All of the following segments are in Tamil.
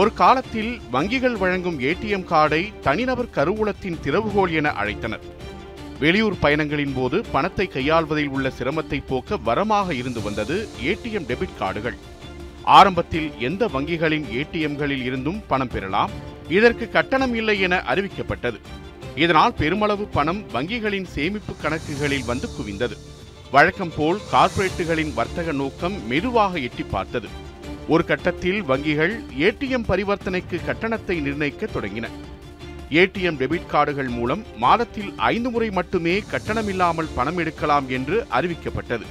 ஒரு காலத்தில் வங்கிகள் வழங்கும் ஏடிஎம் கார்டை தனிநபர் கருவூலத்தின் திறவுகோல் என அழைத்தனர். வெளியூர் பயணங்களின் போது பணத்தை கையாள்வதில் உள்ள சிரமத்தை போக்க வரமாக இருந்து வந்தது ஏடிஎம் டெபிட் கார்டுகள். ஆரம்பத்தில் எந்த வங்கிகளின் ஏடிஎம்களில் இருந்தும் பணம் பெறலாம் இதற்கு கட்டணம் இல்லை என அறிவிக்கப்பட்டது. இதனால் பெருமளவு பணம் வங்கிகளின் சேமிப்பு கணக்குகளில் வந்து குவிந்தது. வழக்கம் போல் கார்ப்பரேட்டுகளின் வர்த்தக நோக்கம் மெதுவாக எட்டி பார்த்தது. ஒரு கட்டத்தில் வங்கிகள் ஏடிஎம் பரிவர்த்தனைக்கு கட்டணத்தை நிர்ணயிக்க தொடங்கின. ஏடிஎம் டெபிட் கார்டுகள் மூலம் மாதத்தில் ஐந்து முறை மட்டுமே கட்டணமில்லாமல் பணம் எடுக்கலாம் என்று அறிவிக்கப்பட்டது.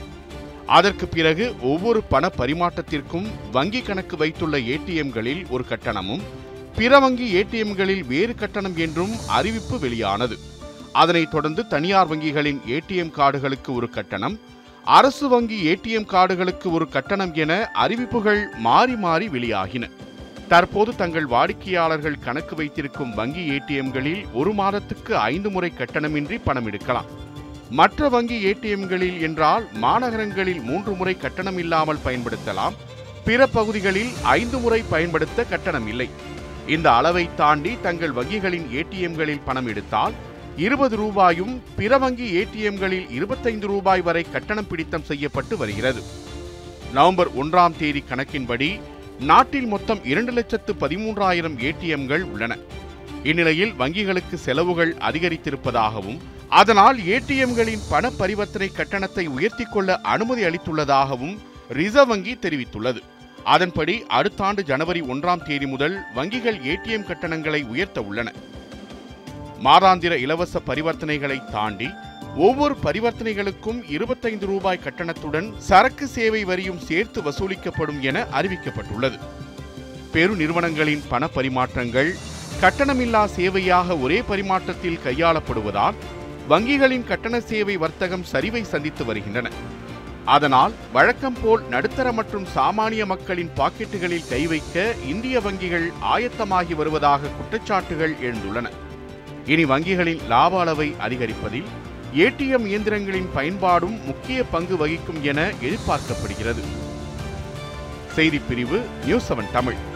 அதற்கு பிறகு ஒவ்வொரு பண பரிமாற்றத்திற்கும் வங்கி கணக்கு வைத்துள்ள ஏடிஎம்களில் ஒரு கட்டணமும் பிற வங்கி ஏடிஎம்களில் வேறு கட்டணம் என்றும் அறிவிப்பு வெளியானது. அதனைத் தொடர்ந்து தனியார் வங்கிகளின் ஏடிஎம் கார்டுகளுக்கு ஒரு கட்டணம் அரசு வங்கி ஏடிஎம் கார்டுகளுக்கு ஒரு கட்டணம் என அறிவிப்புகள் மாறி மாறி வெளியாகின. தற்போது தங்கள் வாடிக்கையாளர்கள் கணக்கு வைத்திருக்கும் வங்கி ஏடிஎம்களில் ஒரு மாதத்துக்கு ஐந்து முறை கட்டணமின்றி பணம் எடுக்கலாம். மற்ற வங்கி ஏடிஎம்களில் என்றால் மாநகரங்களில் மூன்று முறை கட்டணம் இல்லாமல் பயன்படுத்தலாம். பிற பகுதிகளில் ஐந்து முறை பயன்படுத்த கட்டணம் இல்லை. இந்த அளவை தாண்டி தங்கள் வங்கிகளின் ஏடிஎம்களில் பணம் எடுத்தால் இருபது ரூபாயும் பிற வங்கி ஏடிஎம்களில் இருபத்தைந்து ரூபாய் வரை கட்டணம் பிடித்தம் செய்யப்பட்டு வருகிறது. நவம்பர் ஒன்றாம் தேதி கணக்கின்படி நாட்டில் மொத்தம் இரண்டு லட்சத்து பதிமூன்றாயிரம் ஏடிஎம்கள் உள்ளன. இந்நிலையில் வங்கிகளுக்கு செலவுகள் அதிகரித்திருப்பதாகவும் அதனால் ஏடிஎம்களின் பண பரிவர்த்தனை கட்டணத்தை உயர்த்தி கொள்ள அனுமதி அளித்துள்ளதாகவும் ரிசர்வ் வங்கி தெரிவித்துள்ளது. அதன்படி அடுத்த ஆண்டு ஜனவரி ஒன்றாம் தேதி முதல் வங்கிகள் ஏடிஎம் கட்டணங்களை உயர்த்த உள்ளன. மாதாந்திர இலவச பரிவர்த்தனைகளை தாண்டி ஒவ்வொரு பரிவர்த்தனைகளுக்கும் இருபத்தைந்து ரூபாய் கட்டணத்துடன் சரக்கு சேவை வரியும் சேர்த்து வசூலிக்கப்படும் என அறிவிக்கப்பட்டுள்ளது. பெருநிறுவனங்களின் பண பரிமாற்றங்கள் கட்டணமில்லா சேவையாக ஒரே பரிமாற்றத்தில் கையாளப்படுவதால் வங்கிகளின் கட்டண சேவை வர்த்தகம் சரிவை சந்தித்து வருகின்றன. அதனால் வழக்கம் போல் நடுத்தர மற்றும் சாமானிய மக்களின் பாக்கெட்டுகளில் கை வைக்க இந்திய வங்கிகள் ஆயத்தமாகி வருவதாக குற்றச்சாட்டுகள் எழுந்துள்ளன. இனி வங்கிகளின் லாப அளவை அதிகரிப்பதில் ஏடிஎம் இயந்திரங்களின் பயன்பாடும் முக்கிய பங்கு வகிக்கும் என எதிர்பார்க்கப்படுகிறது. செய்திப் பிரிவு நியூஸ் செவன் தமிழ்.